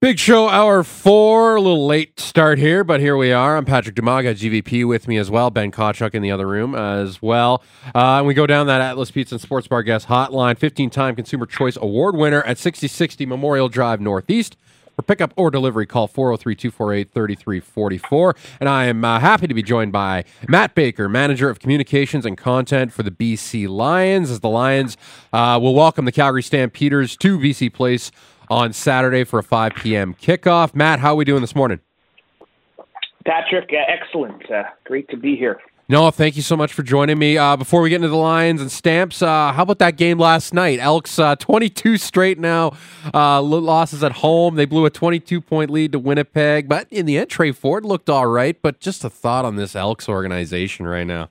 Big show hour four, a little late start here, but here we are. I'm Patrick Demaga, GVP with me as well. Ben Kotchuk in the other room as well. Uh, and we go down that Atlas Pizza and Sports Bar guest hotline, 15 time Consumer Choice Award winner at 6060 Memorial Drive Northeast. For pickup or delivery, call 403 248 3344. And I am uh, happy to be joined by Matt Baker, Manager of Communications and Content for the BC Lions, as the Lions uh, will welcome the Calgary Stampeders to BC Place on Saturday for a 5 p.m. kickoff. Matt, how are we doing this morning? Patrick, uh, excellent. Uh, great to be here. No, thank you so much for joining me. Uh, before we get into the Lions and Stamps, uh, how about that game last night? Elks uh, 22 straight now uh, losses at home. They blew a 22 point lead to Winnipeg, but in the end, Tre Ford looked all right. But just a thought on this Elks organization right now.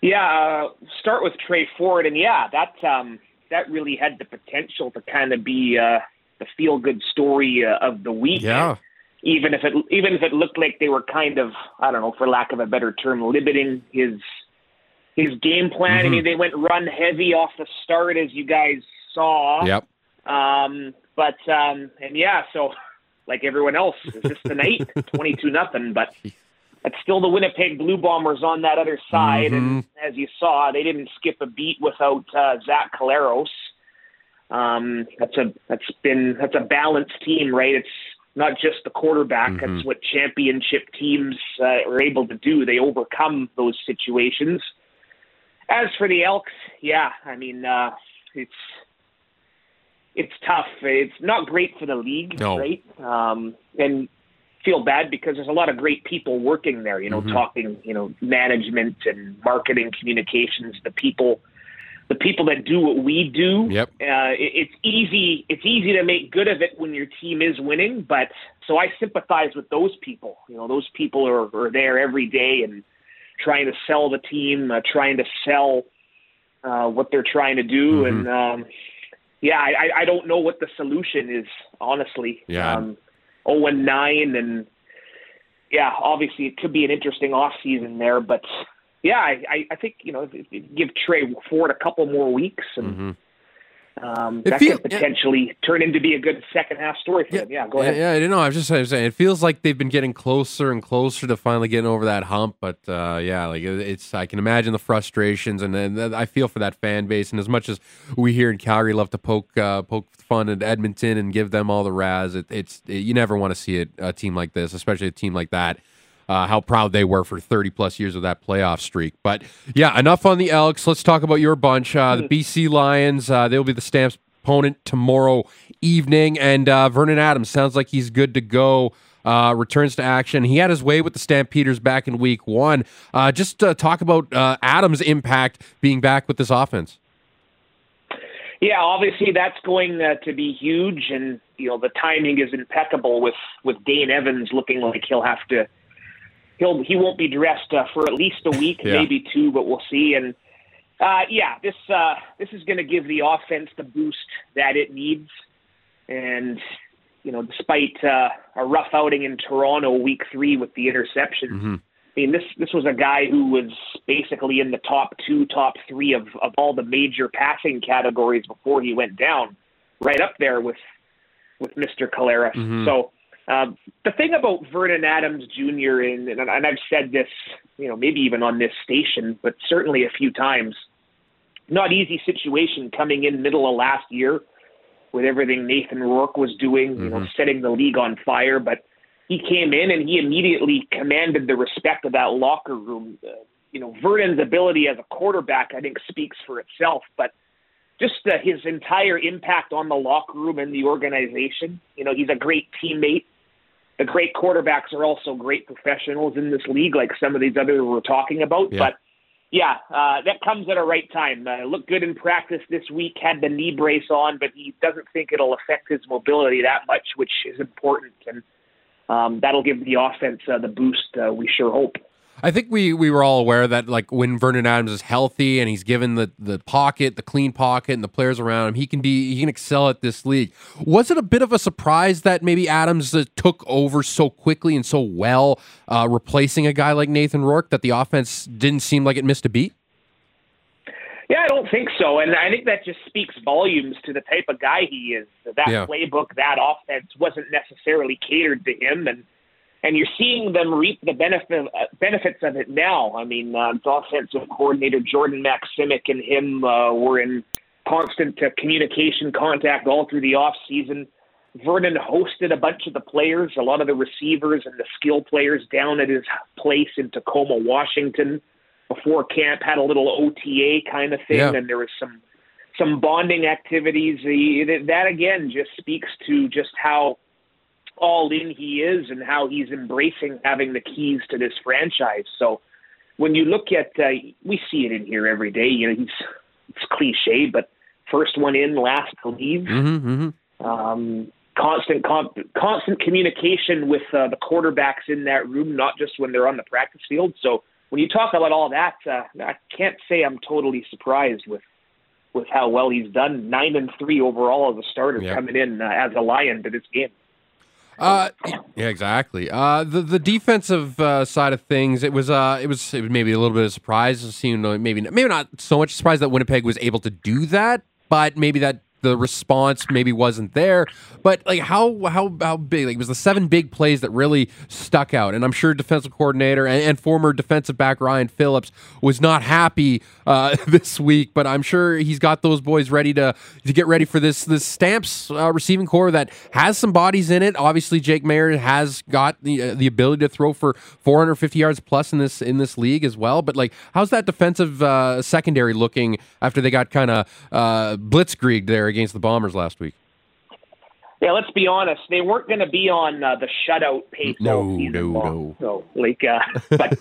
Yeah, start with Tre Ford, and yeah, that um, that really had the potential to kind of be uh, the feel good story uh, of the week. Yeah. Even if it even if it looked like they were kind of I don't know for lack of a better term limiting his his game plan. Mm-hmm. I mean they went run heavy off the start as you guys saw. Yep. Um, but um, and yeah, so like everyone else, is this the night? Twenty two nothing, but it's still the Winnipeg Blue Bombers on that other side. Mm-hmm. And as you saw, they didn't skip a beat without uh, Zach Collaros. Um, that's a that's been that's a balanced team, right? It's not just the quarterback. Mm-hmm. That's what championship teams uh, are able to do. They overcome those situations. As for the Elks, yeah, I mean, uh, it's it's tough. It's not great for the league, no. right? Um, and feel bad because there's a lot of great people working there, you know, mm-hmm. talking, you know, management and marketing communications, the people the people that do what we do. Yep. Uh, it, it's easy it's easy to make good of it when your team is winning, but so I sympathize with those people. You know, those people are, are there every day and trying to sell the team, uh, trying to sell uh, what they're trying to do, mm-hmm. and um, yeah, I, I don't know what the solution is, honestly. Yeah. Um, 0 and 9, and yeah, obviously it could be an interesting off season there. But yeah, I, I think you know give Tre Ford a couple more weeks and. Mm-hmm. Um, that feel, could potentially turn into be a good second half story for yeah, them. Yeah, go ahead. Yeah, I don't know. I was just saying, it feels like they've been getting closer and closer to finally getting over that hump. But uh, yeah, like it's, I can imagine the frustrations, and then I feel for that fan base. And as much as we here in Calgary love to poke uh, poke fun at Edmonton and give them all the razz, it, it's it, you never want to see it, a team like this, especially a team like that uh, how proud they were for 30 plus years of that playoff streak. But yeah, enough on the Elks. Let's talk about your bunch. Uh, the mm-hmm. BC Lions, uh, they'll be the Stamps opponent tomorrow evening. And uh, Vernon Adams sounds like he's good to go. Uh, returns to action. He had his way with the Stampeders back in week one. Uh, just talk about Adams' impact being back with this offense. Yeah, obviously that's going uh, to be huge, and you know the timing is impeccable with with Dane Evans looking like he'll have to he'll he won't be dressed uh, for at least a week, yeah. maybe two, but we'll see. And uh, yeah, this uh, this is going to give the offense the boost that it needs. And you know, despite uh, a rough outing in Toronto week three with the interception, mm-hmm. I mean this this was a guy who was basically in the top two, top three of of all the major passing categories before he went down, right up there with with Mr. Collaros. Mm-hmm. So um, the thing about Vernon Adams Jr. and, and I've said this, you know, maybe even on this station, but certainly a few times, not easy situation coming in middle of last year with everything Nathan Rourke was doing, mm-hmm. you know, mm-hmm. setting the league on fire. But he came in and he immediately commanded the respect of that locker room. Uh, you know, Vernon's ability as a quarterback, I think, speaks for itself. But just uh, his entire impact on the locker room and the organization. You know, he's a great teammate the great quarterbacks are also great professionals in this league, like some of these others we're talking about. Yeah. But yeah, uh, that comes at a right time. Uh, looked good in practice this week, had the knee brace on, but he doesn't think it'll affect his mobility that much, which is important. And um, that'll give the offense uh, the boost uh, we sure hope. I think we we were all aware that like when Vernon Adams is healthy and he's given the the pocket, the clean pocket, and the players around him, he can be he can excel at this league. Was it a bit of a surprise that maybe Adams uh, took over so quickly and so well, uh, replacing a guy like Nathan Rourke that the offense didn't seem like it missed a beat? Yeah, I don't think so, and I think that just speaks volumes to the type of guy he is. That Yeah. playbook, that offense wasn't necessarily catered to him, and and you're seeing them reap the benefit uh, benefits of it now. I mean, uh, offensive coordinator Jordan Maksymic and him uh, were in constant uh, communication contact all through the off season. Vernon hosted a bunch of the players, a lot of the receivers and the skill players down at his place in Tacoma, Washington. Before camp, had a little OTA kind of thing, Yeah. and there was some some bonding activities. That again just speaks to just how all in he is and how he's embracing having the keys to this franchise. So when you look at, uh, we see it in here every day. You know, he's it's cliche, but first one in, last to leave. Mm-hmm, mm-hmm. Um, constant con- constant communication with uh, the quarterbacks in that room, not just when they're on the practice field. So when you talk about all that, uh, I can't say I'm totally surprised with with how well he's done. Nine and three overall as a starter Yep. coming in uh, as a Lion to this game. Uh, yeah, exactly. Uh, the the defensive uh, side of things, it was uh, it was it was maybe a little bit of surprise. It seemed maybe maybe not so much surprise that Winnipeg was able to do that, but maybe that the response maybe wasn't there. But like how how how big? Like it was the seven big plays that really stuck out, and I'm sure defensive coordinator and, and former defensive back Ryan Phillips was not happy uh, this week. But I'm sure he's got those boys ready to to get ready for this this Stamps uh, receiving corps that has some bodies in it. Obviously, Jake Maier has got the uh, the ability to throw for 450 yards plus in this in this league as well. But like, how's that defensive uh, secondary looking after they got kind of uh, blitzkrieged there against the Bombers last week? Yeah, let's be honest. They weren't going to be on uh, the shutout pace No, no, season no. So, like, uh, but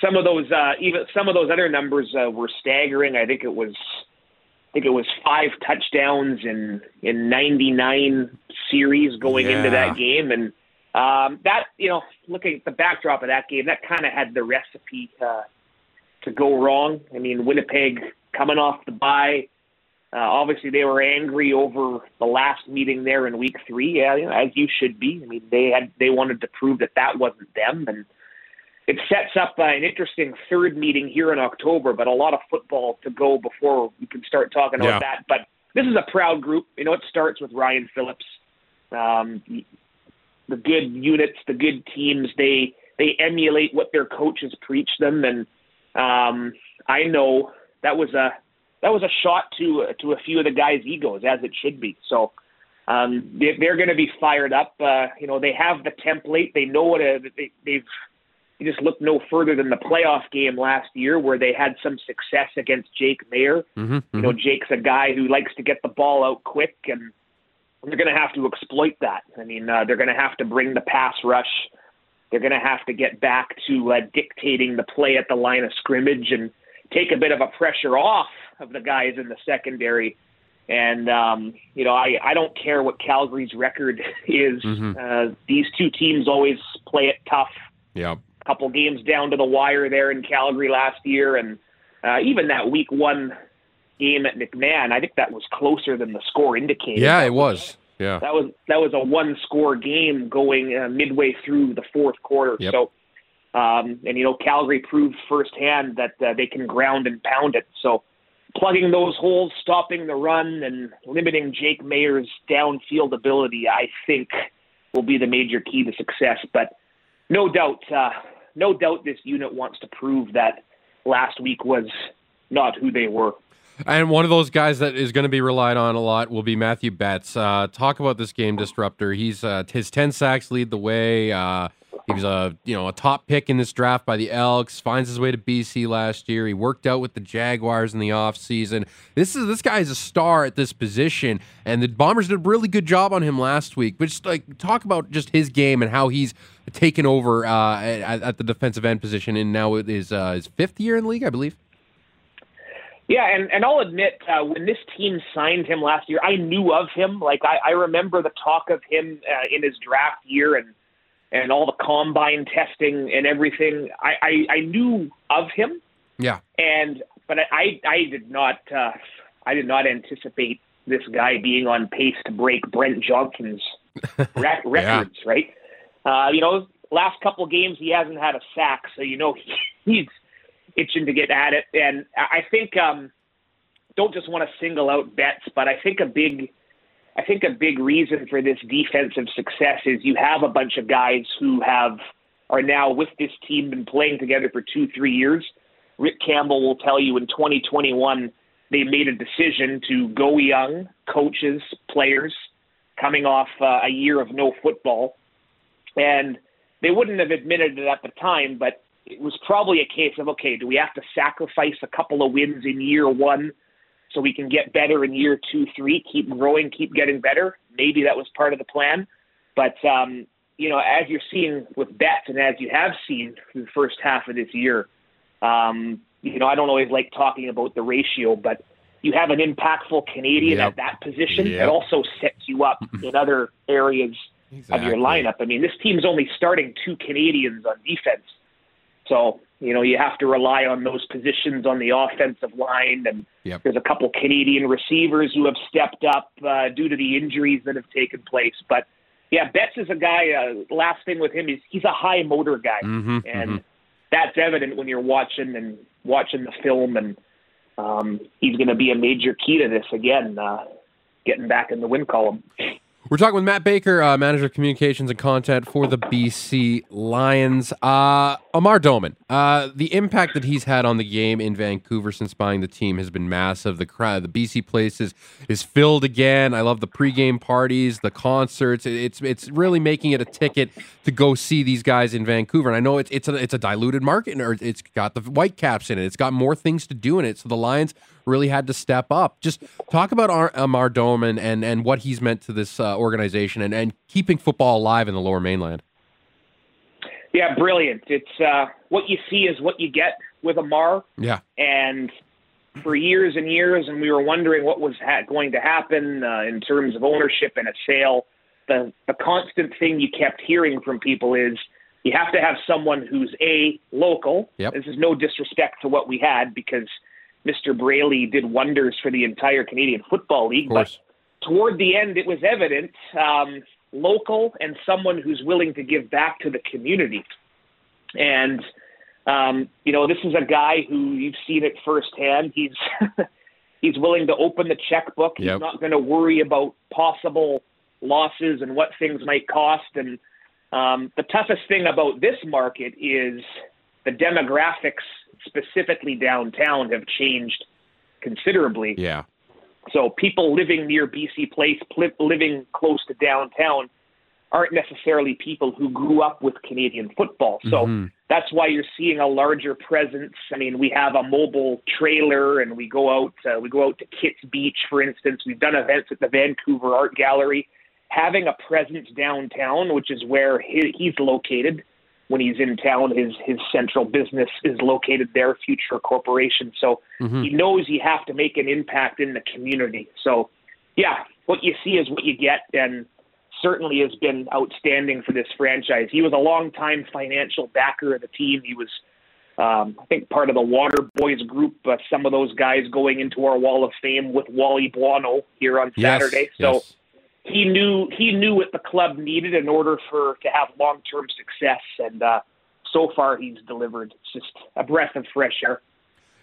some of those, uh, even some of those other numbers uh, were staggering. I think it was, I think it was five touchdowns in in 99 series going into that game, and um, that you know, looking at the backdrop of that game, that kind of had the recipe uh, to go wrong. I mean, Winnipeg coming off the bye. Uh, obviously, they were angry over the last meeting there in Week Three, yeah, you know, as you should be. I mean, they had they wanted to prove that that wasn't them, and it sets up uh, an interesting third meeting here in October. But a lot of football to go before we can start talking about Yeah. that. But this is a proud group. You know, it starts with Ryan Phillips. Um, the good units, the good teams, they they emulate what their coaches preach them, and um, I know that was a that was a shot to to a few of the guys' egos, as it should be. So um, they, they're going to be fired up. Uh, you know, they have the template. They know what a, they, they've. You just look no further than the playoff game last year, where they had some success against Jake Maier. Mm-hmm, You know, Jake's a guy who likes to get the ball out quick, and they're going to have to exploit that. I mean, uh, they're going to have to bring the pass rush. They're going to have to get back to uh, dictating the play at the line of scrimmage and take a bit of a pressure off of the guys in the secondary. And um, you know, I I don't care what Calgary's record is. Mhm. Uh, these two teams always play it tough Yeah. couple games down to the wire there in Calgary last year, and uh, even that Week One game at McMahon, I think that was closer than the score indicated. Yeah, it was. Yeah. That was that was a one-score game going uh, midway through the fourth quarter. Yep. So, um, and you know, Calgary proved firsthand that uh, they can ground and pound it. So, plugging those holes, stopping the run, and limiting Jake Maier's downfield ability, I think, will be the major key to success. But no doubt, uh, no doubt, this unit wants to prove that last week was not who they were. And one of those guys that is going to be relied on a lot will be Matthew Betts. Uh, talk about this game disruptor. He's uh, his ten sacks lead the way. He was a you know a top pick in this draft by the Elks. Finds his way to BC last year. He worked out with the Jaguars in the offseason. This is this guy is a star at this position, and the Bombers did a really good job on him last week. But just like talk about just his game and how he's taken over uh, at, at the defensive end position, and now it is uh, his fifth year in the league, I believe. Yeah, and, and I'll admit, uh, when this team signed him last year, I knew of him. Like I, I remember the talk of him uh, in his draft year and and all the combine testing and everything. I, I, I knew of him, Yeah. and but I, I, did not uh, I did not anticipate this guy being on pace to break Brent Johnson's rec- records. Right? Uh, you know, last couple games he hasn't had a sack, so you know he, he's itching to get at it. And I I think um, don't just want to single out Betts, but I think a big I think a big reason for this defensive success is you have a bunch of guys who have are now with this team been playing together for two, three years. Rick Campbell will tell you in 2021 they made a decision to go young, coaches, players, coming off uh, a year of no football, and they wouldn't have admitted it at the time, but it was probably a case of okay, do we have to sacrifice a couple of wins in year one so we can get better in year two, three, keep growing, keep getting better. Maybe that was part of the plan. But, um, you know, as you're seeing with Betts and as you have seen through the first half of this year, um, you know, I don't always like talking about the ratio, but you have an impactful Canadian yep. at that position. Yep. It also sets you up in other areas exactly. of your lineup. I mean, this team's only starting two Canadians on defense. So you know, you have to rely on those positions on the offensive line, and yep. there's a couple Canadian receivers who have stepped up uh, due to the injuries that have taken place. But yeah, Betts is a guy. Uh, last thing with him is he's a high motor guy, mm-hmm, and mm-hmm. that's evident when you're watching and watching the film. And um, he's going to be a major key to this again, uh, getting back in the win column. We're talking with Matt Baker, uh, manager of communications and content for the BC Lions. Uh, Amar Doman, uh, the impact that he's had on the game in Vancouver since buying the team has been massive. The crowd, the BC place is, is filled again. I love the pregame parties, the concerts. It's it's really making it a ticket to go see these guys in Vancouver. And I know it's it's a it's a diluted market, or it's got the Whitecaps in it. It's got more things to do in it. So the Lions really had to step up. Just talk about Amar Doman and and what he's meant to this uh, organization and and keeping football alive in the Lower Mainland. Yeah, brilliant. It's uh, what you see is what you get with Amar. Yeah, and for years and years, and we were wondering what was ha- going to happen uh, in terms of ownership and a sale. The the constant thing you kept hearing from people is you have to have someone who's a local. Yep. This is no disrespect to what we had because Mr. Braley did wonders for the entire Canadian Football League. But toward the end, it was evident um, local and someone who's willing to give back to the community. And um, you know, this is a guy who you've seen it firsthand. He's he's willing to open the checkbook. He's yep. not going to worry about possible losses and what things might cost. And um, the toughest thing about this market is the demographics, specifically downtown, have changed considerably. Yeah. So people living near BC Place, living close to downtown, aren't necessarily people who grew up with Canadian football. So mm-hmm. that's why you're seeing a larger presence. I mean, we have a mobile trailer, and we go out. Uh, we go out to Kits Beach, for instance. We've done events at the Vancouver Art Gallery. Having a presence downtown, which is where he, he's located, when he's in town, his his central business is located there, Futura Corporation. So mm-hmm. he knows you have to make an impact in the community. So, yeah, what you see is what you get, and certainly has been outstanding for this franchise. He was a long-time financial backer of the team. He was, um, I think, part of the Water Boys group. Uh, some of those guys going into our Wall of Fame with Wally Buono here on Saturday. So. Yes he knew he knew what the club needed in order for to have long term success, and uh, so far he's delivered. It's just a breath of fresh air.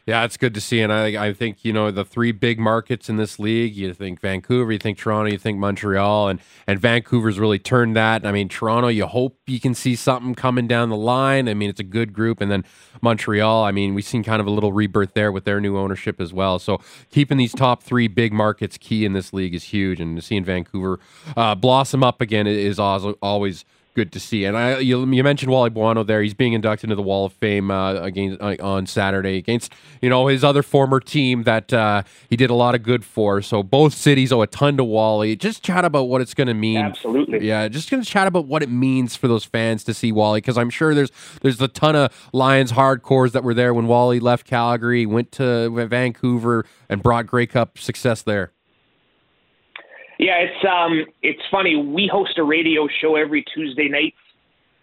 Yeah, it's good to see, and I I think you know the three big markets in this league. You think Vancouver, you think Toronto, you think Montreal, and and Vancouver's really turned that. I mean, Toronto, you hope you can see something coming down the line. I mean, it's a good group, and then Montreal. I mean, we've seen kind of a little rebirth there with their new ownership as well. So keeping these top three big markets key in this league is huge, and seeing Vancouver uh, blossom up again is always good to see. And I, you, you mentioned Wally Buono there. He's being inducted into the Wall of Fame uh, against uh, on Saturday against you know his other former team that uh, he did a lot of good for. So both cities owe a ton to Wally. Just chat about what it's going to mean. Absolutely. Yeah, just going to chat about what it means for those fans to see Wally because I'm sure there's there's a ton of Lions hardcores that were there when Wally left Calgary, went to Vancouver, and brought Grey Cup success there. Yeah, it's um, it's funny. We host a radio show every Tuesday night,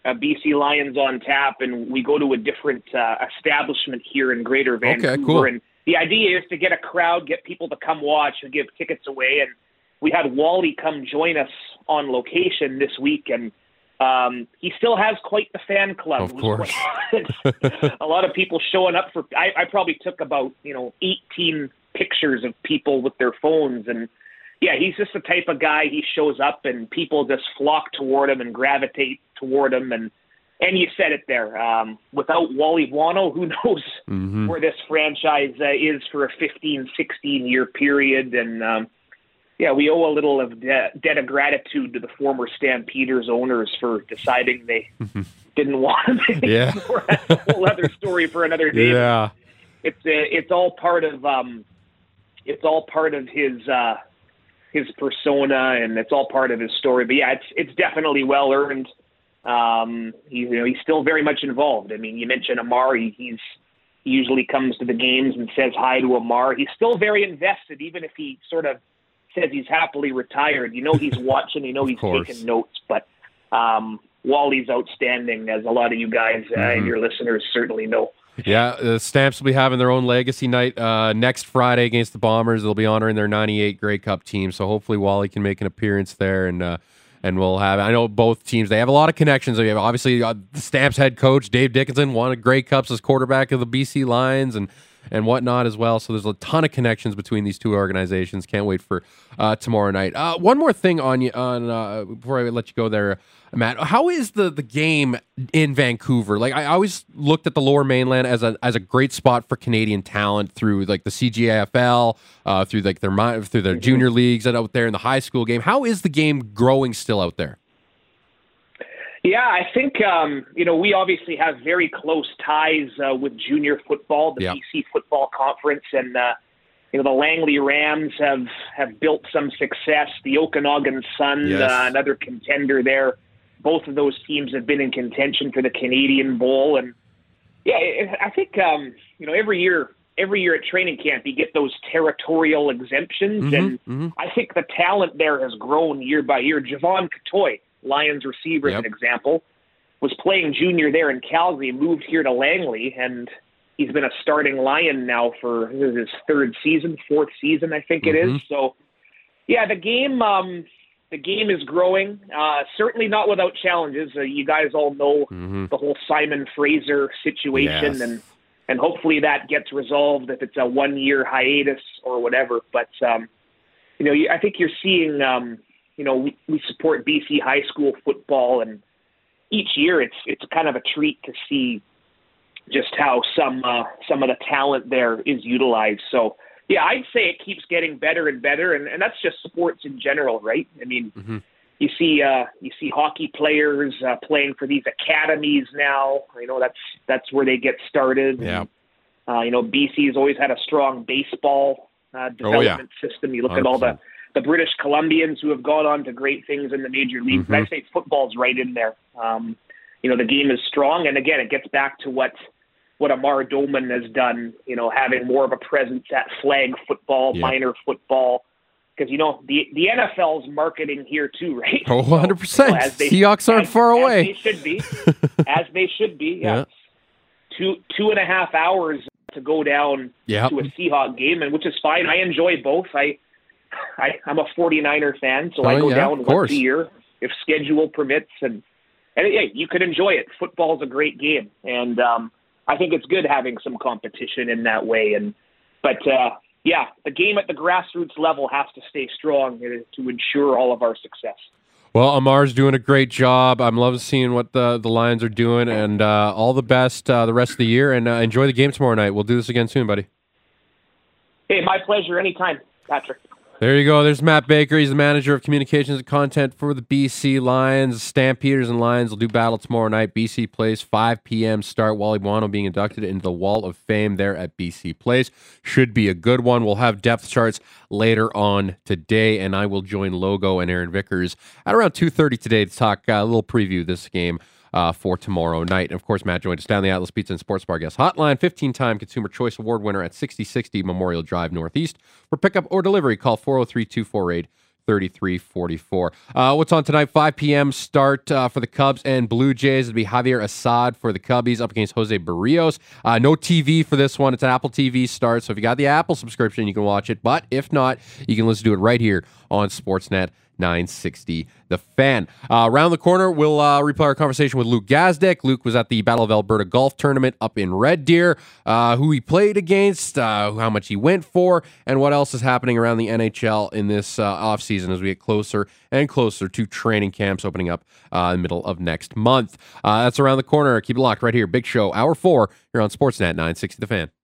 uh, BC Lions on tap, and we go to a different uh, establishment here in Greater Vancouver. Okay, cool. And the idea is to get a crowd, get people to come watch, and give tickets away. And we had Wally come join us on location this week, and um, he still has quite the fan club. Of course, a lot of people showing up for. I, I probably took about you know eighteen pictures of people with their phones and yeah, he's just the type of guy. He shows up and people just flock toward him and gravitate toward him. And and you said it there. Um, without Wally Buono, who knows Mhm. where this franchise uh, is for a 15, 16 year period. And um, yeah, we owe a little of de- debt of gratitude to the former Stampeders owners for deciding they didn't want him Yeah. That's a whole other story for another day. Yeah. It's uh, it's all part of um, it's all part of his uh, his persona, and it's all part of his story. But yeah, it's it's definitely well earned. Um, he, you know, he's still very much involved. I mean, you mentioned Amar. He, he's he usually comes to the games and says hi to Amar. He's still very invested, even if he sort of says he's happily retired. You know, he's watching. You know, he's taking notes. But um, Wally's outstanding, as a lot of you guys uh, Mm-hmm. and your listeners certainly know. Yeah, the Stamps will be having their own legacy night uh, next Friday against the Bombers. They'll be honoring their '98 Grey Cup team, so hopefully Wally can make an appearance there, and uh, and we'll have. I know both teams they have a lot of connections. They have obviously uh, the Stamps head coach Dave Dickenson won a Grey Cups as quarterback of the BC Lions, and and whatnot as well. So there's a ton of connections between these two organizations. Can't wait for uh, tomorrow night. Uh, one more thing on you on uh, before I let you go there, Matt. How is the the game in Vancouver? Like I always looked at the Lower Mainland as a as a great spot for Canadian talent through like the CGAFL, uh, through like their through their junior leagues and out there in the high school game. How is the game growing still out there? Yeah, I think um, you know we obviously have very close ties uh, with junior football, the Yeah. BC Football Conference, and uh, you know the Langley Rams have have built some success. The Okanagan Sun, Yes. uh, another contender there. Both of those teams have been in contention for the Canadian Bowl, and yeah, it- I think um, you know every year. Every year at training camp, you get those territorial exemptions, and mhm. I think the talent there has grown year by year. Jevon Cottoy, Lions receiver, as an example, was playing junior there in Calgary, moved here to Langley, and he's been a starting Lion now for this is his third season, fourth season, I think it is. Mhm. So, yeah, the game, um, the game is growing. Uh, certainly not without challenges. Uh, you guys all know Mhm. the whole Simon Fraser situation, Yes. and and hopefully that gets resolved if it's a one year hiatus or whatever. But um, you know, I think you're seeing. Um, you know, we, we support BC high school football, and each year it's it's kind of a treat to see just how some uh, some of the talent there is utilized. So. Yeah, I'd say it keeps getting better and better, and, and that's just sports in general, right? I mean, Mhm. you see uh you see hockey players uh, playing for these academies now you know that's that's where they get started Yeah. uh you know BC's always had a strong baseball uh Oh, yeah. development system you look at all the 100%. The British Columbians who have gone on to great things in the major leagues Mhm. and I say football's right in there um you know the game is strong and again it gets back to what what Amar Doman has done you know having more of a presence at flag football Yeah. minor football because you know the the NFL's marketing here too, right? Oh, So, 100%. you know, Seahawks aren't as- far as away. they should be, as they should be. Yeah. Yeah. Two two and a half hours to go down Yeah. to a Seahawk game, and which is fine. I enjoy both. I, I I'm a 49er fan, so I Oh, go yeah, down once a year if schedule permits, and and yeah, you could enjoy it. Football's a great game, and um, I think it's good having some competition in that way. And but uh, yeah, the game at the grassroots level has to stay strong to ensure all of our success. Well, Amar's doing a great job. I'm loving seeing what the, the Lions are doing, and uh, all the best uh, the rest of the year. And uh, enjoy the game tomorrow night. We'll do this again soon, buddy. Hey, my pleasure. Anytime, Patrick. There you go. There's Matt Baker. He's the manager of communications and content for the BC Lions. Stampeders and Lions will do battle tomorrow night. BC Place, 5 p.m. start. Wally Buono being inducted into the Wall of Fame there at BC Place. Should be a good one. We'll have depth charts later on today, and I will join Logo and Aaron Vickers at around 2.30 today to talk uh, a little preview of this game uh, for tomorrow night. And of course, Matt joined us down the Atlas Pizza and Sports Bar guest hotline, 15 time Consumer Choice Award winner at 6060 Memorial Drive Northeast. For pickup or delivery, call 403 248 3344. Uh, what's on tonight? 5 p.m. start uh, for the Cubs and Blue Jays. It'll be Javier Assad for the Cubbies up against Jose Berrios. Uh, no TV for this one. It's an Apple TV start. So if you got the Apple subscription, you can watch it. But if not, you can listen to it right here on Sportsnet 960 The Fan. Uh, around the corner, we'll uh, replay our conversation with Luke Gazdic. Luke was at the Battle of Alberta Golf Tournament up in Red Deer, uh, who he played against, uh, how much he went for, and what else is happening around the NHL in this uh, offseason as we get closer and closer to training camps opening up uh, in the middle of next month. That's around the corner. Keep it locked right here. Big Show, Hour 4 here on Sportsnet 960 The Fan.